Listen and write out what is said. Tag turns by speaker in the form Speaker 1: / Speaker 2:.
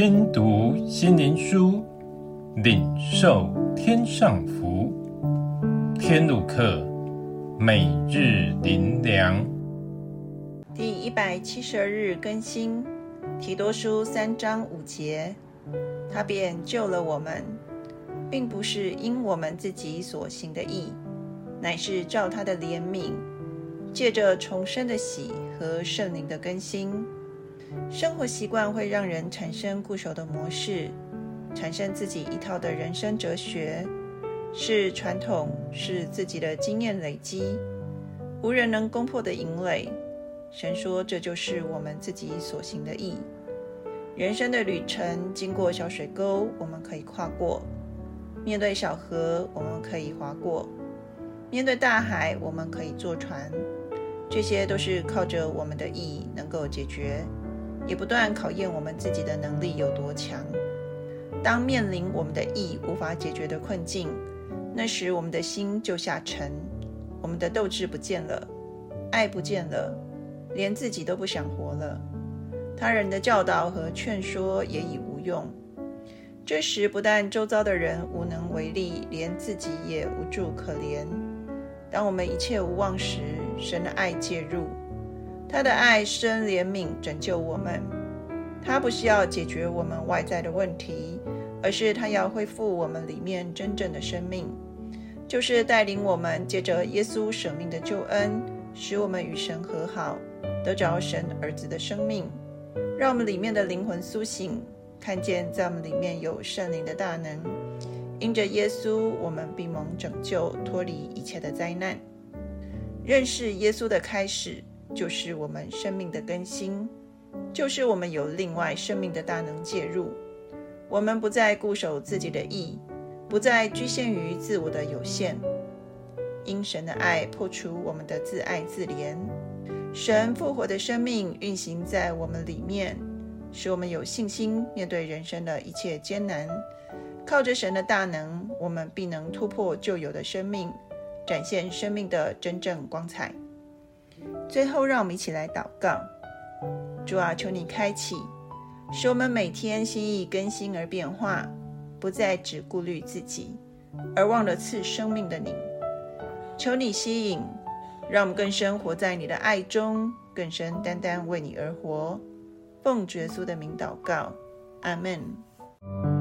Speaker 1: 听读心灵书，领受天上福。天路客，每日灵粮，
Speaker 2: 第一百七十二日更新，提多书三章五节，他便救了我们，并不是因我们自己所行的义，乃是照他的怜悯，借着重生的喜和圣灵的更新。生活习惯会让人产生固守的模式，产生自己一套的人生哲学，是传统，是自己的经验累积，无人能攻破的营垒。神说，这就是我们自己所行的义。人生的旅程经过小水沟，我们可以跨过；面对小河，我们可以划过；面对大海，我们可以坐船。这些都是靠着我们的义能够解决。也不断考验我们自己的能力有多强。当面临我们的义无法解决的困境，那时我们的心就下沉，我们的斗志不见了，爱不见了，连自己都不想活了。他人的教导和劝说也已无用。这时不但周遭的人无能为力，连自己也无助可怜。当我们一切无望时，神的爱介入。他的爱深怜悯，拯救我们。他不是要解决我们外在的问题，而是他要恢复我们里面真正的生命，就是带领我们借着耶稣舍命的救恩，使我们与神和好，得着神儿子的生命，让我们里面的灵魂苏醒，看见在我们里面有圣灵的大能。因着耶稣，我们必蒙拯救，脱离一切的灾难。认识耶稣的开始。就是我们生命的更新，就是我们有另外生命的大能介入，我们不再固守自己的意，不再局限于自我的有限，因神的爱破除我们的自爱自怜，神复活的生命运行在我们里面，使我们有信心面对人生的一切艰难。靠着神的大能，我们必能突破旧有的生命，展现生命的真正光彩。最后，让我们一起来祷告：主啊，求你开启，使我们每天心意更新而变化，不再只顾虑自己，而忘了赐生命的你。求你吸引，让我们更深活在你的爱中，更深单单为你而活。奉耶稣的名祷告，阿门。